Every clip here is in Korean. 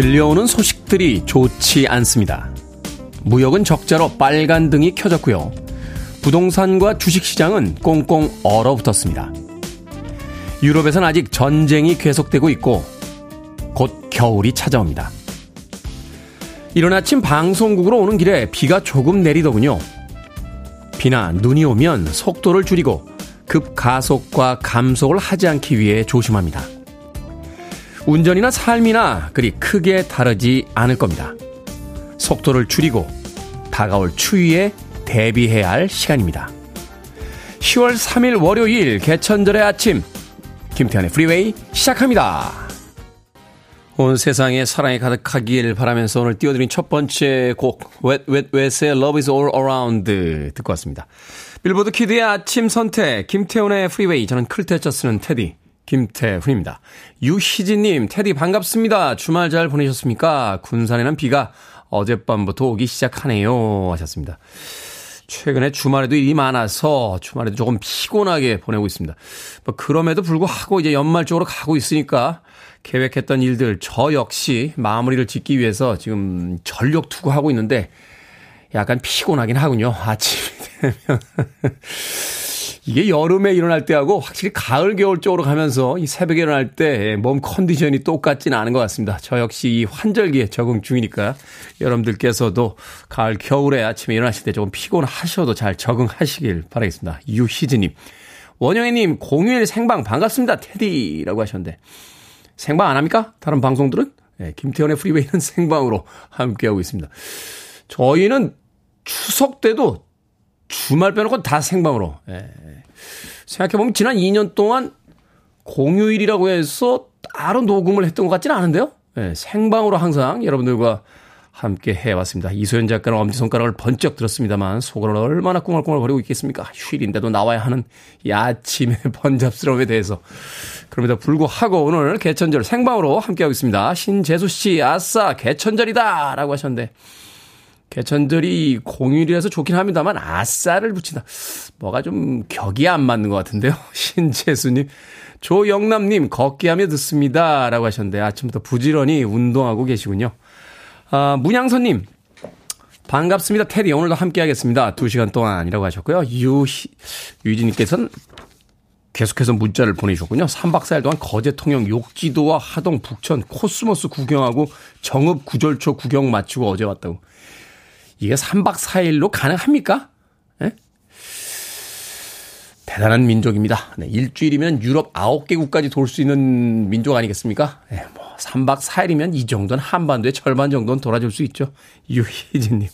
들려오는 소식들이 좋지 않습니다. 무역은 적자로 빨간 등이 켜졌고요. 부동산과 주식시장은 꽁꽁 얼어붙었습니다. 유럽에선 아직 전쟁이 계속되고 있고 곧 겨울이 찾아옵니다. 이른 아침 방송국으로 오는 길에 비가 조금 내리더군요. 비나 눈이 오면 속도를 줄이고 급가속과 감속을 하지 않기 위해 조심합니다. 운전이나 삶이나 그리 크게 다르지 않을 겁니다. 속도를 줄이고 다가올 추위에 대비해야 할 시간입니다. 10월 3일 월요일 개천절의 아침 김태훈의 프리웨이 시작합니다. 온 세상에 사랑이 가득하길 바라면서 오늘 띄워드린 첫 번째 곡 Wet Wet Wet의 Love is All Around 듣고 왔습니다. 빌보드 키드의 아침 선택 김태훈의 프리웨이 저는 클 태 자 쓰는 테디 김태훈입니다. 유희진님 테디 반갑습니다. 주말 잘 보내셨습니까? 군산에는 비가 어젯밤부터 오기 시작하네요 하셨습니다. 최근에 주말에도 일이 많아서 주말에도 조금 피곤하게 보내고 있습니다. 뭐 그럼에도 불구하고 이제 연말 쪽으로 가고 있으니까 계획했던 일들 저 역시 마무리를 짓기 위해서 지금 전력 투구하고 있는데 약간 피곤하긴 하군요. 아침이 되면. 이게 여름에 일어날 때하고 확실히 가을, 겨울 쪽으로 가면서 이 새벽에 일어날 때 몸 컨디션이 똑같지는 않은 것 같습니다. 저 역시 이 환절기에 적응 중이니까 여러분들께서도 가을, 겨울에 아침에 일어나실 때 조금 피곤하셔도 잘 적응하시길 바라겠습니다. 유희즈님. 원영애님, 공휴일 생방 반갑습니다. 테디라고 하셨는데. 생방 안 합니까? 다른 방송들은? 네, 김태현의 프리웨이는 생방으로 함께하고 있습니다. 저희는 추석 때도 주말 빼놓고 다 생방으로. 예. 생각해보면 지난 2년 동안 공휴일이라고 해서 따로 녹음을 했던 것 같지는 않은데요. 예, 생방으로 항상 여러분들과 함께 해왔습니다. 이소연 작가는 엄지손가락을 번쩍 들었습니다만 속을 얼마나 꿍얼꿍얼거리고 있겠습니까? 휴일인데도 나와야 하는 이 아침의 번잡스러움에 대해서. 그럼에도 불구하고 오늘 개천절 생방으로 함께하고 있습니다. 신재수 씨, 아싸, 개천절이다! 라고 하셨는데. 개천절이 공휴일이라서 좋긴 합니다만 아싸를 붙인다. 뭔가 좀 격이 안 맞는 것 같은데요. 신재수님. 조영남님, 걷기 하며 듣습니다. 라고 하셨는데 아침부터 부지런히 운동하고 계시군요. 아, 문양선님. 반갑습니다. 테디. 오늘도 함께 하겠습니다. 두 시간 동안이라고 하셨고요. 유희, 유희진님께서는 계속해서 문자를 보내주셨군요. 3박 4일 동안 거제 통영 욕지도와 하동 북천 코스모스 구경하고 정읍 구절초 구경 마치고 어제 왔다고. 이게 3박 4일로 가능합니까? 네? 대단한 민족입니다. 네, 일주일이면 유럽 9개국까지 돌 수 있는 민족 아니겠습니까? 네, 뭐 3박 4일이면 이 정도는 한반도의 절반 정도는 돌아줄 수 있죠. 유희진님.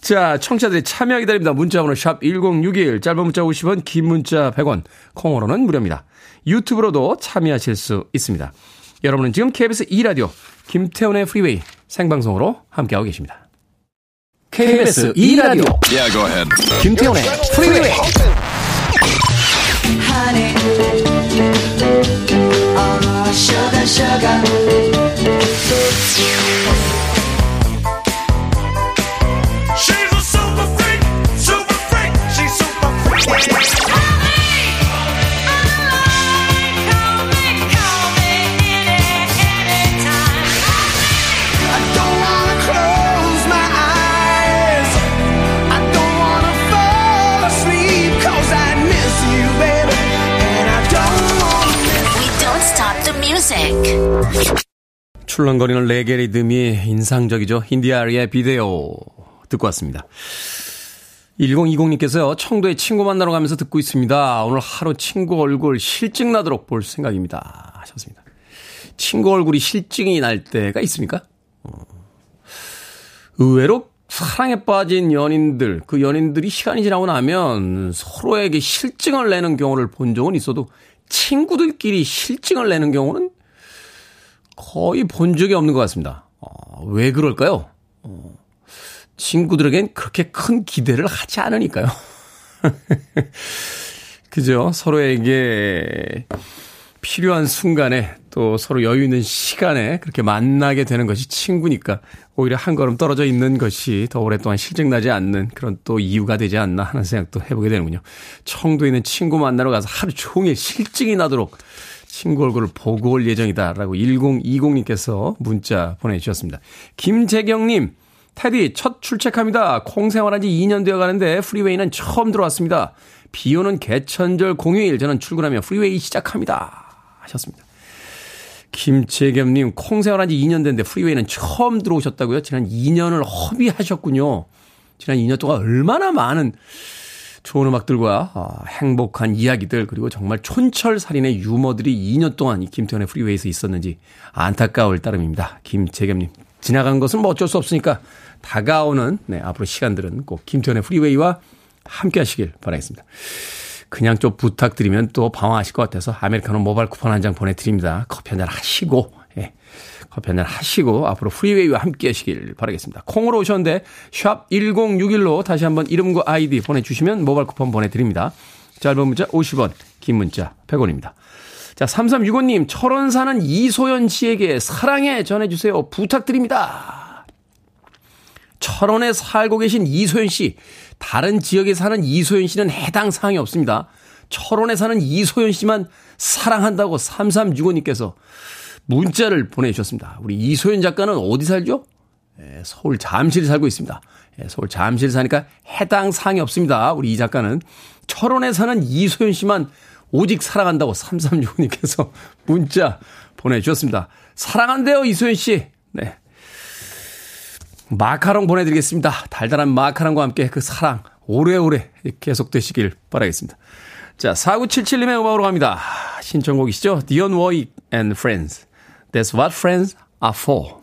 자, 청취자들이 참여 기다립니다. 문자번호 샵 1061, 짧은 문자 50원, 긴 문자 100원, 콩으로는 무료입니다. 유튜브로도 참여하실 수 있습니다. 여러분은 지금 KBS 2라디오 김태훈의 프리웨이 생방송으로 함께하고 계십니다. KBS 2라디오 yeah, go ahead. 김태훈의 프리웨이 Honey, oh, sugar, sugar. 출렁거리는 레게 리듬이 인상적이죠. 힌디아리의 비데오 듣고 왔습니다. 1020님께서요, 청도에 친구 만나러 가면서 듣고 있습니다. 오늘 하루 친구 얼굴 실증 나도록 볼 생각입니다. 하셨습니다. 친구 얼굴이 실증이 날 때가 있습니까? 어. 의외로 사랑에 빠진 연인들, 그 연인들이 시간이 지나고 나면 서로에게 실증을 내는 경우를 본 적은 있어도 친구들끼리 실증을 내는 경우는 거의 본 적이 없는 것 같습니다. 어, 왜 그럴까요? 어, 친구들에겐 그렇게 큰 기대를 하지 않으니까요. 그죠? 서로에게 필요한 순간에 또 서로 여유 있는 시간에 그렇게 만나게 되는 것이 친구니까 오히려 한 걸음 떨어져 있는 것이 더 오랫동안 실증나지 않는 그런 또 이유가 되지 않나 하는 생각도 해보게 되는군요. 청도에 있는 친구 만나러 가서 하루 종일 싫증이 나도록 친구 얼굴을 보고 올 예정이다라고 1020님께서 문자 보내주셨습니다. 김재경님, 테디 첫 출첵합니다. 콩 생활한 지 2년 되어 가는데 프리웨이는 처음 들어왔습니다. 비 오는 개천절 공휴일 저는 출근하며 프리웨이 시작합니다. 하셨습니다. 김재겸님, 콩 생활한 지 2년 됐는데 프리웨이는 처음 들어오셨다고요? 지난 2년을 허비하셨군요. 지난 2년 동안 얼마나 많은 좋은 음악들과 어, 행복한 이야기들 그리고 정말 촌철살인의 유머들이 2년 동안 이 김태현의 프리웨이에서 있었는지 안타까울 따름입니다. 김재겸님 지나간 것은 뭐 어쩔 수 없으니까 다가오는 네, 앞으로 시간들은 꼭 김태현의 프리웨이와 함께 하시길 바라겠습니다. 그냥 좀 부탁드리면 또 방황하실 것 같아서 아메리카노 모바일 쿠폰 한 장 보내드립니다. 커피 한 잔 하시고 예, 커피 한잔 하시고 앞으로 프리웨이와 함께 하시길 바라겠습니다. 콩으로 오셨는데 샵 1061로 다시 한번 이름과 아이디 보내주시면 모바일 쿠폰 보내드립니다. 짧은 문자 50원 긴 문자 100원입니다. 자 3365님 철원 사는 이소연 씨에게 사랑해 전해주세요. 부탁드립니다. 철원에 살고 계신 이소연 씨 다른 지역에 사는 이소연 씨는 해당 사항이 없습니다. 철원에 사는 이소연 씨만 사랑한다고 3365님께서 문자를 보내주셨습니다. 우리 이소연 작가는 어디 살죠? 예, 서울 잠실 살고 있습니다. 예, 서울 잠실 사니까 해당 사항이 없습니다. 우리 이 작가는 철원에 사는 이소연 씨만 오직 사랑한다고 3365님께서 문자 보내주셨습니다. 사랑한대요, 이소연 씨. 네. 마카롱 보내드리겠습니다. 달달한 마카롱과 함께 그 사랑 오래오래 계속되시길 바라겠습니다. 자, 4977님의 음악으로 갑니다. 신청곡이시죠? Dionne Warwick and Friends. That's what friends are for.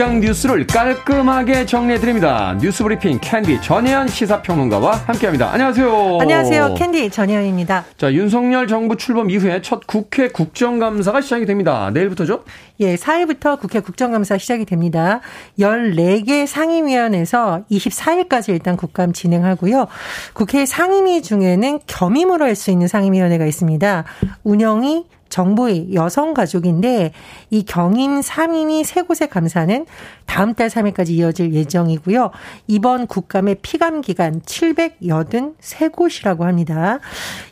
이 시간 뉴스를 깔끔하게 정리해드립니다. 뉴스 브리핑 캔디 전혜연 시사평론가와 함께합니다. 안녕하세요. 안녕하세요. 캔디 전혜연입니다. 자, 윤석열 정부 출범 이후에 첫 국회 국정감사가 시작이 됩니다. 내일부터죠? 예, 4일부터 국회 국정감사 시작이 됩니다. 14개 상임위원회에서 24일까지 일단 국감 진행하고요. 국회 상임위 중에는 겸임으로 할 수 있는 상임위원회가 있습니다. 운영이 정부의 여성가족인데 이 경인 3인이 세 곳의 감사는 다음 달 3일까지 이어질 예정이고요. 이번 국감의 피감 기간 783곳이라고 합니다.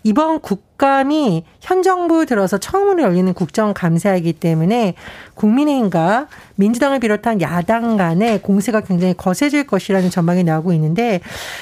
이번 국감이 현 정부 들어서 처음으로 열리는 국정감사이기 때문에 국민의힘과 민주당을 비롯한 야당 간의 공세가 굉장히 거세질 것이라는 전망이 나오고 있는데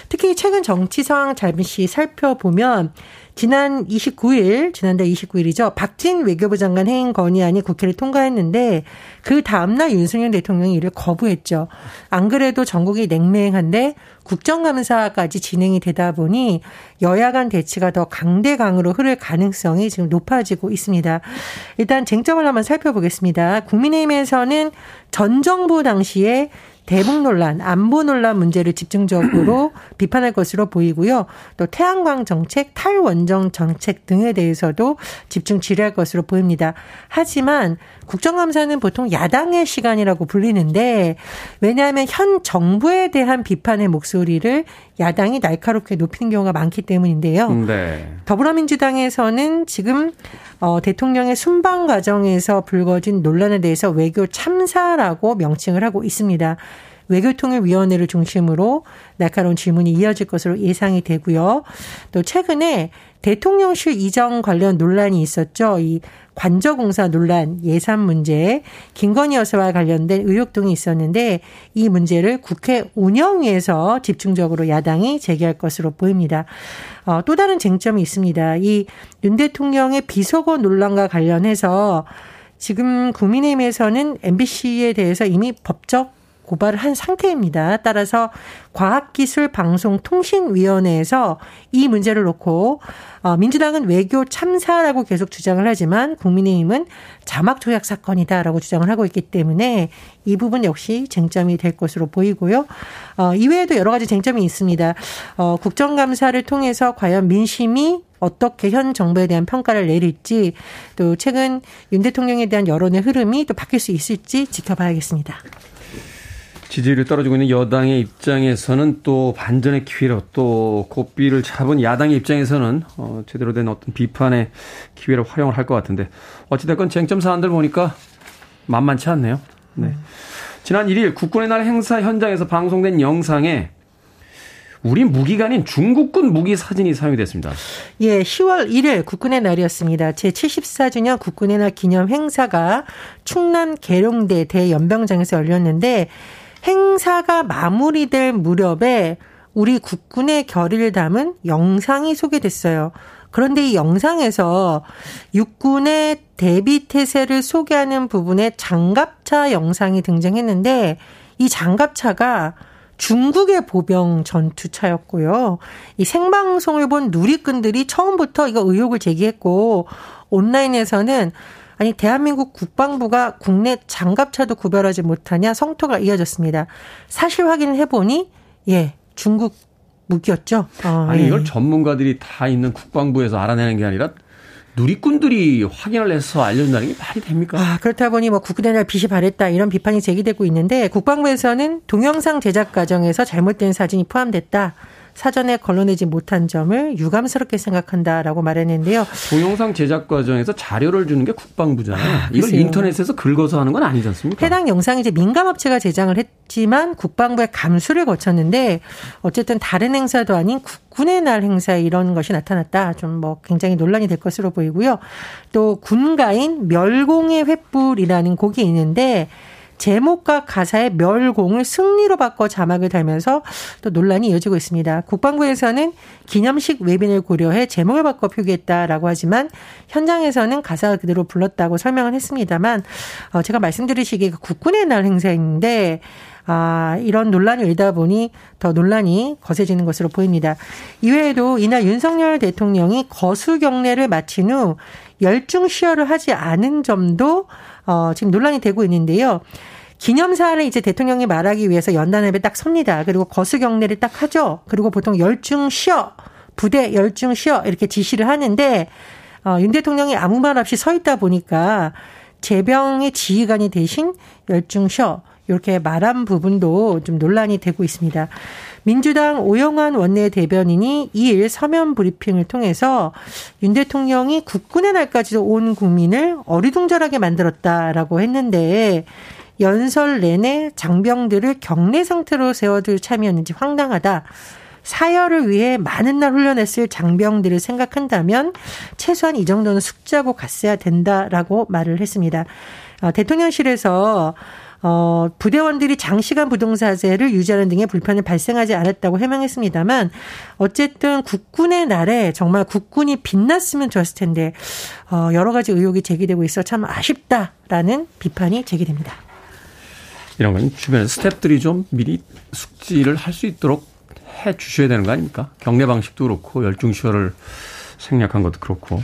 특히 최근 정치 상황 잠시 살펴보면 지난 29일, 지난달 29일이죠. 박진 외교부 장관 해임 건의안이 국회를 통과했는데 그 다음날 윤석열 대통령이 이를 거부했죠. 안 그래도 전국이 냉랭한데 국정감사까지 진행이 되다 보니 여야 간 대치가 더 강대강으로 흐를 가능성이 지금 높아지고 있습니다. 일단 쟁점을 한번 살펴보겠습니다. 국민의힘에서는 전 정부 당시에 대북 논란, 안보 논란 문제를 집중적으로 비판할 것으로 보이고요. 또 태양광 정책, 탈원정 정책 등에 대해서도 집중 질의할 것으로 보입니다. 하지만 국정감사는 보통 야당의 시간이라고 불리는데 왜냐하면 현 정부에 대한 비판의 목소리를 야당이 날카롭게 높이는 경우가 많기 때문인데요. 네. 더불어민주당에서는 지금 어, 대통령의 순방 과정에서 불거진 논란에 대해서 외교 참사라고 명칭을 하고 있습니다. 외교통일위원회를 중심으로 날카로운 질문이 이어질 것으로 예상이 되고요. 또 최근에 대통령실 이전 관련 논란이 있었죠. 이 관저공사 논란 예산 문제 김건희 여사와 관련된 의혹 등이 있었는데 이 문제를 국회 운영위에서 집중적으로 야당이 제기할 것으로 보입니다. 어, 또 다른 쟁점이 있습니다. 이 윤 대통령의 비속어 논란과 관련해서 지금 국민의힘에서는 MBC에 대해서 이미 법적 고발을 한 상태입니다. 따라서 과학기술방송통신위원회에서 이 문제를 놓고 어, 민주당은 외교 참사라고 계속 주장을 하지만 국민의힘은 자막 조작 사건이다라고 주장을 하고 있기 때문에 이 부분 역시 쟁점이 될 것으로 보이고요. 어, 이외에도 여러 가지 쟁점이 있습니다. 어, 국정감사를 통해서 과연 민심이 어떻게 현 정부에 대한 평가를 내릴지 또 최근 윤 대통령에 대한 여론의 흐름이 또 바뀔 수 있을지 지켜봐야겠습니다. 지지율이 떨어지고 있는 여당의 입장에서는 또 반전의 기회로 또 고비를 잡은 야당의 입장에서는 어, 제대로 된 어떤 비판의 기회를 활용을 할 것 같은데 어찌됐건 쟁점 사안들 보니까 만만치 않네요. 네. 지난 1일 국군의 날 행사 현장에서 방송된 영상에 우리 무기관인 중국군 무기 사진이 사용이 됐습니다. 예, 10월 1일 국군의 날이었습니다. 제74주년 국군의 날 기념 행사가 충남 계룡대 대연병장에서 열렸는데 행사가 마무리될 무렵에 우리 국군의 결의를 담은 영상이 소개됐어요. 그런데 이 영상에서 육군의 대비 태세를 소개하는 부분에 장갑차 영상이 등장했는데 이 장갑차가 중국의 보병 전투차였고요. 이 생방송을 본 누리꾼들이 처음부터 이거 의혹을 제기했고 온라인에서는 아니 대한민국 국방부가 국내 장갑차도 구별하지 못하냐 성토가 이어졌습니다. 사실 확인을 해보니 예 중국 무기였죠. 어, 아니 예. 이걸 전문가들이 다 있는 국방부에서 알아내는 게 아니라 누리꾼들이 확인을 해서 알려준다는 게 말이 됩니까? 아, 그렇다 보니 뭐 국군의 날 빛이 발했다 이런 비판이 제기되고 있는데 국방부에서는 동영상 제작 과정에서 잘못된 사진이 포함됐다. 사전에 걸러내지 못한 점을 유감스럽게 생각한다라고 말했는데요. 동영상 제작 과정에서 자료를 주는 게 국방부잖아요. 아, 이걸 인터넷에서 긁어서 하는 건 아니지 않습니까? 해당 영상이 이제 민감 업체가 제작을 했지만 국방부의 감수를 거쳤는데 어쨌든 다른 행사도 아닌 국군의 날 행사에 이런 것이 나타났다. 좀 뭐 굉장히 논란이 될 것으로 보이고요. 또 군가인 멸공의 횃불이라는 곡이 있는데 제목과 가사의 멸공을 승리로 바꿔 자막을 달면서 또 논란이 이어지고 있습니다. 국방부에서는 기념식 외빈을 고려해 제목을 바꿔 표기했다라고 하지만 현장에서는 가사가 그대로 불렀다고 설명을 했습니다만 어 제가 말씀드리시기에 국군의 날 행사인데 아, 이런 논란이 일다 보니 더 논란이 거세지는 것으로 보입니다. 이외에도 이날 윤석열 대통령이 거수 경례를 마친 후 열중 시혈을 하지 않은 점도 어, 지금 논란이 되고 있는데요. 기념사를 이제 대통령이 말하기 위해서 연단협에 딱 섭니다. 그리고 거수 경례를 딱 하죠. 그리고 보통 열중 쉬어 부대 열중 쉬어 이렇게 지시를 하는데 어, 윤 대통령이 아무 말 없이 서 있다 보니까 재병의 지휘관이 대신 열중 쉬어 이렇게 말한 부분도 좀 논란이 되고 있습니다. 민주당 오영환 원내 대변인이 2일 서면 브리핑을 통해서 윤 대통령이 국군의 날까지도 온 국민을 어리둥절하게 만들었다라고 했는데 연설 내내 장병들을 격례 상태로 세워둘 참이었는지 황당하다. 사열을 위해 많은 날 훈련했을 장병들을 생각한다면 최소한 이 정도는 숙지하고 갔어야 된다라고 말을 했습니다. 어, 대통령실에서 어, 부대원들이 장시간 부동사제를 유지하는 등의 불편을 발생하지 않았다고 해명했습니다만 어쨌든 국군의 날에 정말 국군이 빛났으면 좋았을 텐데 어, 여러 가지 의혹이 제기되고 있어 참 아쉽다라는 비판이 제기됩니다. 이런 건 주변 스탭들이 좀 미리 숙지를 할 수 있도록 해 주셔야 되는 거 아닙니까? 경례 방식도 그렇고 열중시효를 생략한 것도 그렇고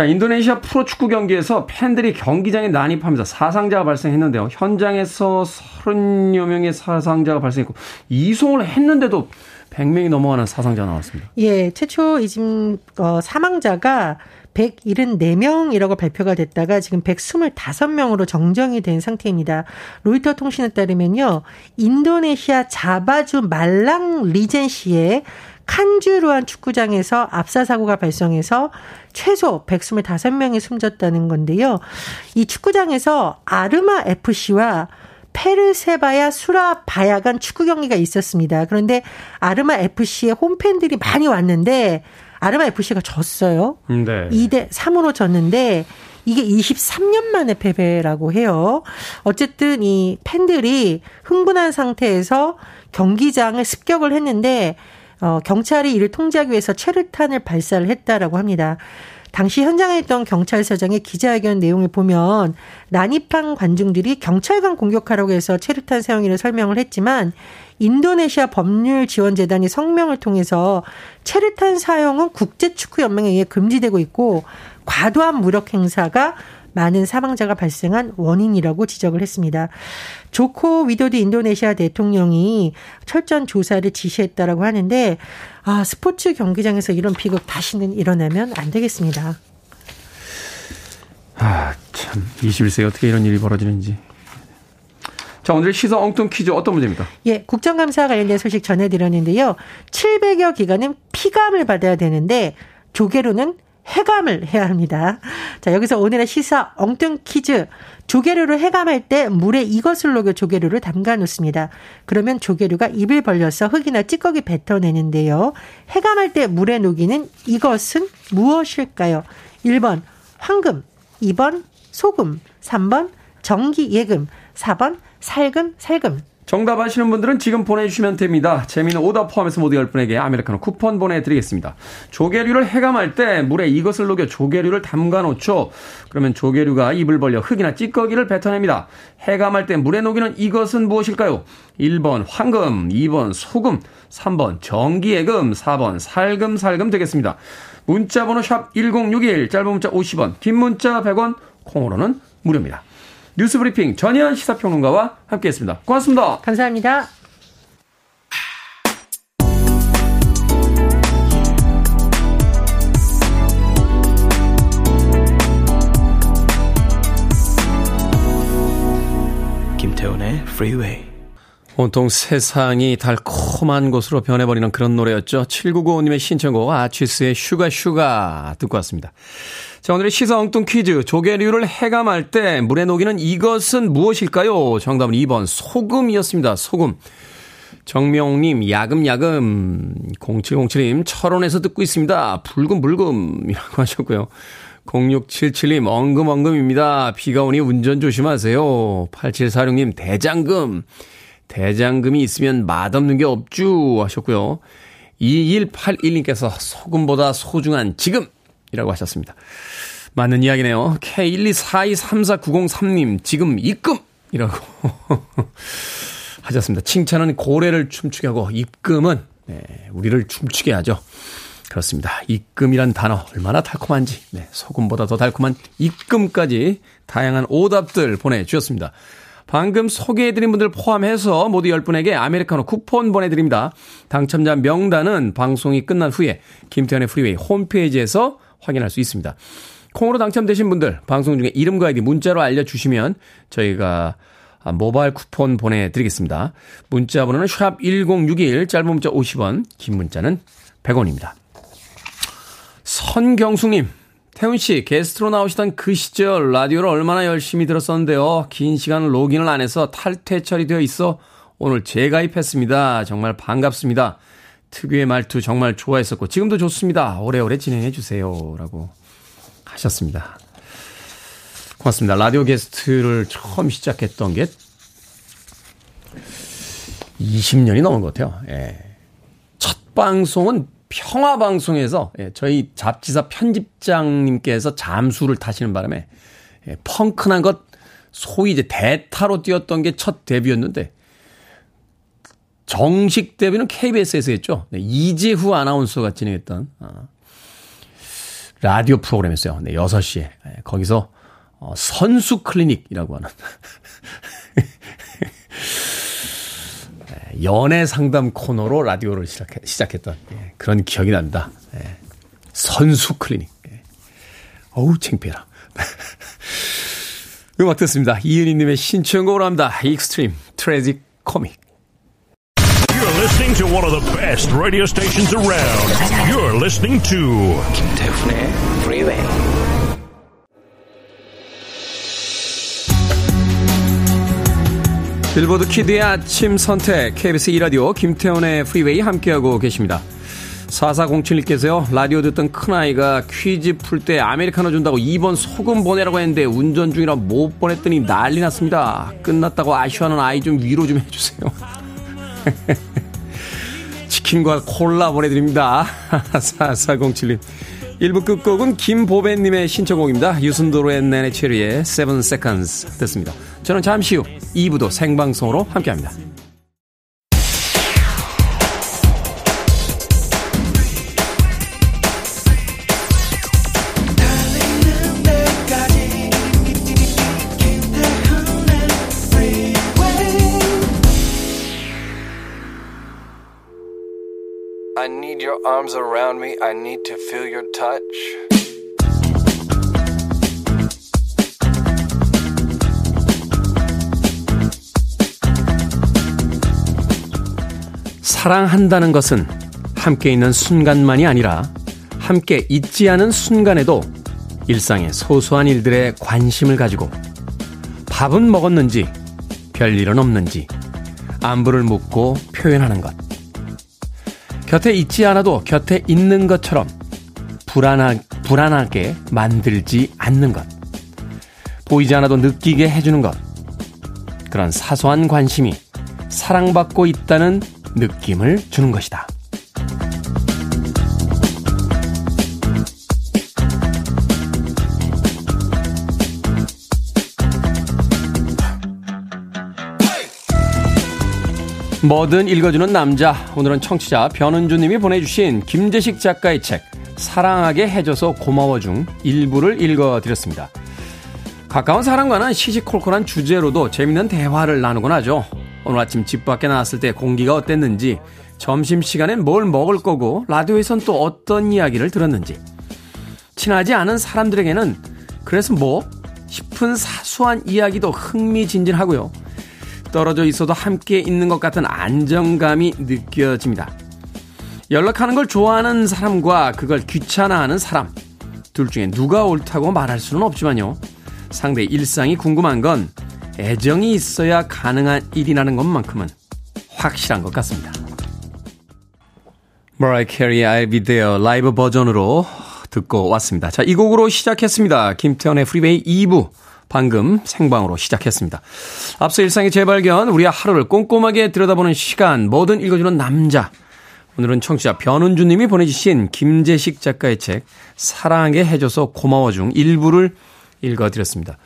자, 인도네시아 프로축구 경기에서 팬들이 경기장에 난입하면서 사상자가 발생했는데요. 현장에서 30여 명의 사상자가 발생했고 이송을 했는데도 100명이 넘어가는 사상자가 나왔습니다. 예, 최초 이즘 어, 사망자가 174명이라고 발표가 됐다가 지금 125명으로 정정이 된 상태입니다. 로이터 통신에 따르면요. 인도네시아 자바주 말랑 리젠시의 칸주루안 축구장에서 압사 사고가 발생해서 최소 125명이 숨졌다는 건데요. 이 축구장에서 아르마 FC와 페르세바야 수라바야 간 축구 경기가 있었습니다. 그런데 아르마 FC의 홈팬들이 많이 왔는데 아르마 FC가 졌어요. 네. 2대 3으로 졌는데 이게 23년 만에 패배라고 해요. 어쨌든 이 팬들이 흥분한 상태에서 경기장을 습격을 했는데 어, 경찰이 이를 통제하기 위해서 체류탄을 발사를 했다라고 합니다. 당시 현장에 있던 경찰서장의 기자회견 내용을 보면 난입한 관중들이 경찰관 공격하라고 해서 체류탄 사용일을 설명을 했지만 인도네시아 법률지원재단이 성명을 통해서 체류탄 사용은 국제축구연맹에 의해 금지되고 있고 과도한 무력 행사가 많은 사망자가 발생한 원인이라고 지적을 했습니다. 조코 위도드 인도네시아 대통령이 철저한 조사를 지시했다라고 하는데 아, 스포츠 경기장에서 이런 비극 다시는 일어나면 안 되겠습니다. 아, 참 21세기 어떻게 이런 일이 벌어지는지. 자, 오늘 시사 엉뚱 퀴즈 어떤 문제입니까? 예, 국정감사 관련된 소식 전해드렸는데요. 700여 기관은 피감을 받아야 되는데 조계로는 해감을 해야 합니다. 자, 여기서 오늘의 시사 엉뚱 퀴즈. 조개류를 해감할 때 물에 이것을 녹여 조개류를 담가 놓습니다. 그러면 조개류가 입을 벌려서 흙이나 찌꺼기 뱉어내는데요. 해감할 때 물에 녹이는 이것은 무엇일까요? 1번 황금, 2번 소금, 3번 전기 예금, 4번 살금 살금. 정답 아시는 분들은 지금 보내주시면 됩니다. 재미는 오답 포함해서 모두 10분에게 아메리카노 쿠폰 보내드리겠습니다. 조개류를 해감할 때 물에 이것을 녹여 조개류를 담가 놓죠. 그러면 조개류가 입을 벌려 흙이나 찌꺼기를 뱉어냅니다. 해감할 때 물에 녹이는 이것은 무엇일까요? 1번 황금, 2번 소금, 3번 전기예금, 4번 살금살금 되겠습니다. 문자번호 샵 1061, 짧은 문자 50원, 긴 문자 100원, 콩으로는 무료입니다. 뉴스브리핑 전현 시사평론가와 함께했습니다. 고맙습니다. 감사합니다. 김태훈의 Freeway. 온통 세상이 달콤한 곳으로 변해버리는 그런 노래였죠. 7995님의 신청곡 아치스의 Sugar Sugar 듣고 왔습니다. 자, 오늘의 시사 엉뚱 퀴즈. 조개류를 해감할 때 물에 녹이는 이것은 무엇일까요? 정답은 2번 소금이었습니다. 소금. 정명님, 야금야금. 0707님, 철원에서 듣고 있습니다. 불금불금이라고 하셨고요. 0677님, 엉금엉금입니다. 비가 오니 운전 조심하세요. 8746님, 대장금. 대장금이 있으면 맛없는 게 없죠. 하셨고요. 2181님께서 소금보다 소중한 지금! 이라고 하셨습니다. 맞는 이야기네요. K124234903님, 지금 입금! 이라고 하셨습니다. 칭찬은 고래를 춤추게 하고, 입금은, 네, 우리를 춤추게 하죠. 그렇습니다. 입금이란 단어, 얼마나 달콤한지, 네, 소금보다 더 달콤한 입금까지 다양한 오답들 보내주셨습니다. 방금 소개해드린 분들 포함해서 모두 10분에게 아메리카노 쿠폰 보내드립니다. 당첨자 명단은 방송이 끝난 후에 김태훈의 프리웨이 홈페이지에서 확인할 수 있습니다. 콩으로 당첨되신 분들 방송 중에 이름과 아이디 문자로 알려주시면 저희가 모바일 쿠폰 보내드리겠습니다. 문자 번호는 샵1061 짧은 문자 50원 긴 문자는 100원입니다. 선경숙님 태훈 씨 게스트로 나오시던 그 시절 라디오를 얼마나 열심히 들었었는데요. 긴 시간 로그인을 안 해서 탈퇴 처리되어 있어 오늘 재가입했습니다. 정말 반갑습니다. 특유의 말투 정말 좋아했었고 지금도 좋습니다. 오래오래 진행해 주세요. 라고 하셨습니다. 고맙습니다. 라디오 게스트를 처음 시작했던 게 20년이 넘은 것 같아요. 예. 첫 방송은 평화 방송에서 예, 저희 잡지사 편집장님께서 잠수를 타시는 바람에 예, 펑크난 것 소위 이제 대타로 뛰었던 게 첫 데뷔였는데 정식 데뷔는 KBS에서 했죠. 네, 이재후 아나운서가 진행했던 어, 라디오 프로그램이었어요. 네, 6시에. 네, 거기서 어, 선수 클리닉이라고 하는 네, 연애 상담 코너로 라디오를 시작해, 시작했던 예, 그런 기억이 납니다. 예, 선수 클리닉. 예. 어우 창피해라. 음악 듣습니다. 이은희님의 신청곡으로 합니다. 익스트림 Tragic Comic. Listening to one of the best radio stations around. You're listening to 김태훈의 Freeway. 빌보드 kid의 아침 선택 KBS 2라디오 김태훈의 프리웨이 함께하고 계십니다. 4407님께서요, 라디오 듣던 큰아이가 퀴즈 풀 때 아메리카노 준다고 2번 소금 보내라고 했는데 운전 중이라 못 보냈더니 난리 났습니다. 끝났다고 아쉬워하는 아이 좀 위로 좀 해주세요. 치킨과 콜라 보내드립니다. 4407님. 1부 끝곡은 김보배님의 신청곡입니다. 유순도로의 네네체리의 7 Seconds 듣습니다. 저는 잠시 후 2부도 생방송으로 함께합니다. 사랑한다는 것은 함께 있는 순간만이 아니라 함께 있지 않은 순간에도 일상의 소소한 일들에 관심을 가지고 밥은 먹었는지 별일은 없는지 안부를 묻고 표현하는 것. 곁에 있지 않아도 곁에 있는 것처럼 불안하, 불안하게 만들지 않는 것. 보이지 않아도 느끼게 해주는 것. 그런 사소한 관심이 사랑받고 있다는 느낌을 주는 것이다. 뭐든 읽어주는 남자. 오늘은 청취자 변은주님이 보내주신 김재식 작가의 책 사랑하게 해줘서 고마워 중 일부를 읽어드렸습니다. 가까운 사람과는 시시콜콜한 주제로도 재밌는 대화를 나누곤 하죠. 오늘 아침 집 밖에 나왔을 때 공기가 어땠는지, 점심시간엔 뭘 먹을 거고, 라디오에선 또 어떤 이야기를 들었는지. 친하지 않은 사람들에게는 그래서 뭐? 싶은 사소한 이야기도 흥미진진하고요. 떨어져 있어도 함께 있는 것 같은 안정감이 느껴집니다. 연락하는 걸 좋아하는 사람과 그걸 귀찮아하는 사람. 둘 중에 누가 옳다고 말할 수는 없지만요. 상대의 일상이 궁금한 건 애정이 있어야 가능한 일이라는 것만큼은 확실한 것 같습니다. 머라이어 캐리의 I'll be there 라이브 버전으로 듣고 왔습니다. 자, 이 곡으로 시작했습니다. 김태훈의 프리웨이 2부. 방금 생방으로 시작했습니다. 앞서 일상의 재발견, 우리의 하루를 꼼꼼하게 들여다보는 시간, 뭐든 읽어주는 남자. 오늘은 청취자 변은주 님이 보내주신 김재식 작가의 책, 사랑하게 해줘서 고마워 중 일부를 읽어드렸습니다.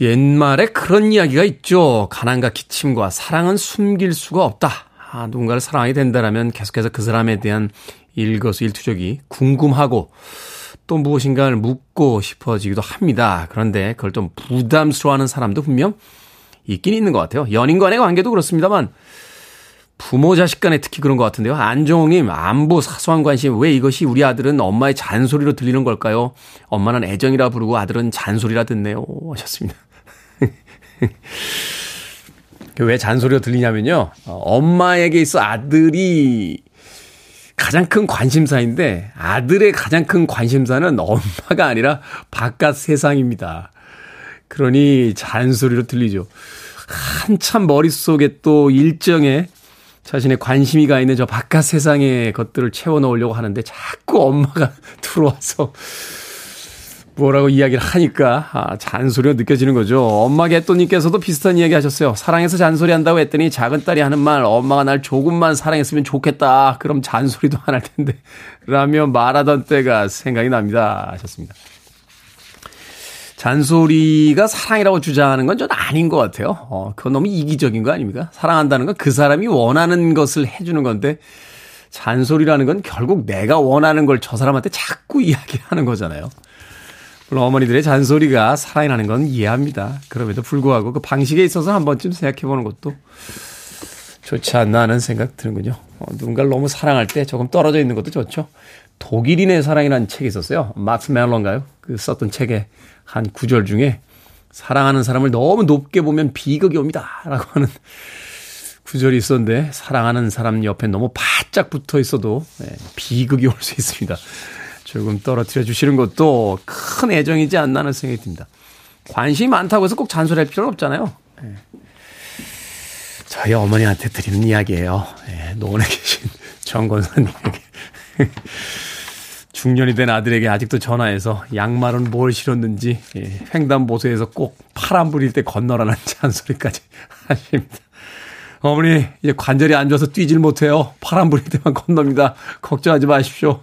옛말에 그런 이야기가 있죠. 가난과 기침과 사랑은 숨길 수가 없다. 아, 누군가를 사랑하게 된다면 계속해서 그 사람에 대한 일거수일투족이 궁금하고 또 무엇인가를 묻고 싶어지기도 합니다. 그런데 그걸 좀 부담스러워하는 사람도 분명 있긴 있는 것 같아요. 연인 간의 관계도 그렇습니다만 부모 자식 간에 특히 그런 것 같은데요. 안정님 안부 사소한 관심 왜 이것이 우리 아들은 엄마의 잔소리로 들리는 걸까요? 엄마는 애정이라 부르고 아들은 잔소리라 듣네요. 하셨습니다. 왜 잔소리로 들리냐면요. 엄마에게 있어 아들이 가장 큰 관심사인데 아들의 가장 큰 관심사는 엄마가 아니라 바깥 세상입니다. 그러니 잔소리로 들리죠. 한참 머릿속에 또 일정에 자신의 관심이 가 있는 저 바깥 세상의 것들을 채워 넣으려고 하는데 자꾸 엄마가 들어와서 뭐라고 이야기를 하니까 아, 잔소리가 느껴지는 거죠. 엄마 개또님께서도 비슷한 이야기 하셨어요. 사랑해서 잔소리 한다고 했더니 작은 딸이 하는 말 엄마가 날 조금만 사랑했으면 좋겠다. 그럼 잔소리도 안 할 텐데 라며 말하던 때가 생각이 납니다. 하셨습니다. 잔소리가 사랑이라고 주장하는 건좀 아닌 것 같아요. 어, 그건 너무 이기적인 거 아닙니까? 사랑한다는 건 그 사람이 원하는 것을 해주는 건데 잔소리라는 건 결국 내가 원하는 걸 저 사람한테 자꾸 이야기하는 거잖아요. 물론 어머니들의 잔소리가 사랑이라는 건 이해합니다. 그럼에도 불구하고 그 방식에 있어서 한 번쯤 생각해 보는 것도 좋지 않나 하는 생각 드는군요. 어, 누군가를 너무 사랑할 때 조금 떨어져 있는 것도 좋죠. 독일인의 사랑이라는 책이 있었어요. 마크 멜론가요? 그 썼던 책의 한 구절 중에 사랑하는 사람을 너무 높게 보면 비극이 옵니다. 라고 하는 구절이 있었는데 사랑하는 사람 옆에 너무 바짝 붙어 있어도 네, 비극이 올 수 있습니다. 조금 떨어뜨려 주시는 것도 큰 애정이지 않나 하는 생각이 듭니다. 관심이 많다고 해서 꼭 잔소리할 필요는 없잖아요. 네. 저희 어머니한테 드리는 이야기예요. 네, 노원에 계신 정권사님에게. 중년이 된 아들에게 아직도 전화해서 양말은 뭘 실었는지 예, 횡단보도에서 꼭 파란 불일 때 건너라는 잔소리까지 하십니다. 어머니 이제 관절이 안 좋아서 뛰질 못해요. 파란 불일 때만 건넙니다. 걱정하지 마십시오.